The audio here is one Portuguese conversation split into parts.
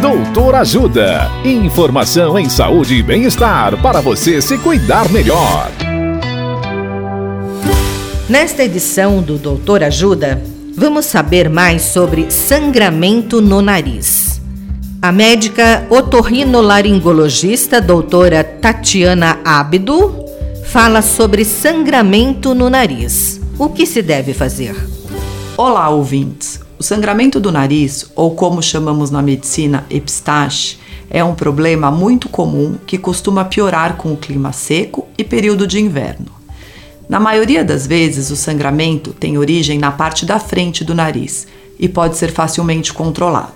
Doutor Ajuda. Informação em saúde e bem-estar para você se cuidar melhor. Nesta edição do Doutor Ajuda, vamos saber mais sobre sangramento no nariz. A médica otorrinolaringologista doutora Tatiana Ábido fala sobre sangramento no nariz. O que se deve fazer? Olá, ouvintes. O sangramento do nariz, ou como chamamos na medicina epistaxe, é um problema muito comum que costuma piorar com o clima seco e período de inverno. Na maioria das vezes, o sangramento tem origem na parte da frente do nariz e pode ser facilmente controlado.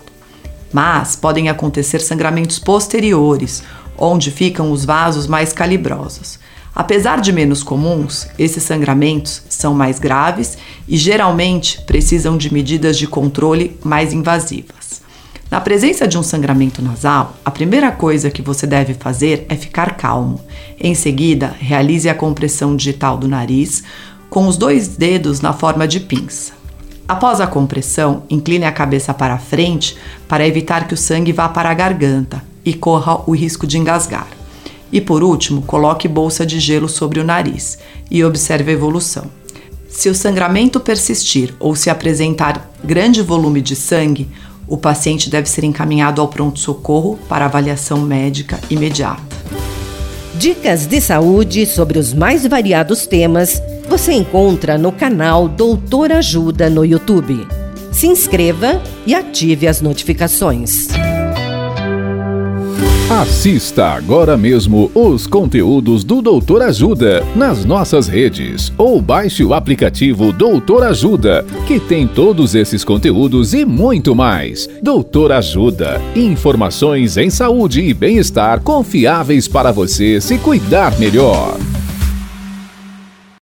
Mas podem acontecer sangramentos posteriores, onde ficam os vasos mais calibrosos. Apesar de menos comuns, esses sangramentos são mais graves e geralmente precisam de medidas de controle mais invasivas. Na presença de um sangramento nasal, a primeira coisa que você deve fazer é ficar calmo. Em seguida, realize a compressão digital do nariz com os dois dedos na forma de pinça. Após a compressão, incline a cabeça para frente para evitar que o sangue vá para a garganta e corra o risco de engasgar. E por último, coloque bolsa de gelo sobre o nariz e observe a evolução. Se o sangramento persistir ou se apresentar grande volume de sangue, o paciente deve ser encaminhado ao pronto-socorro para avaliação médica imediata. Dicas de saúde sobre os mais variados temas você encontra no canal Doutor Ajuda no YouTube. Se inscreva e ative as notificações. Assista agora mesmo os conteúdos do Doutor Ajuda nas nossas redes ou baixe o aplicativo Doutor Ajuda, que tem todos esses conteúdos e muito mais. Doutor Ajuda, informações em saúde e bem-estar confiáveis para você se cuidar melhor.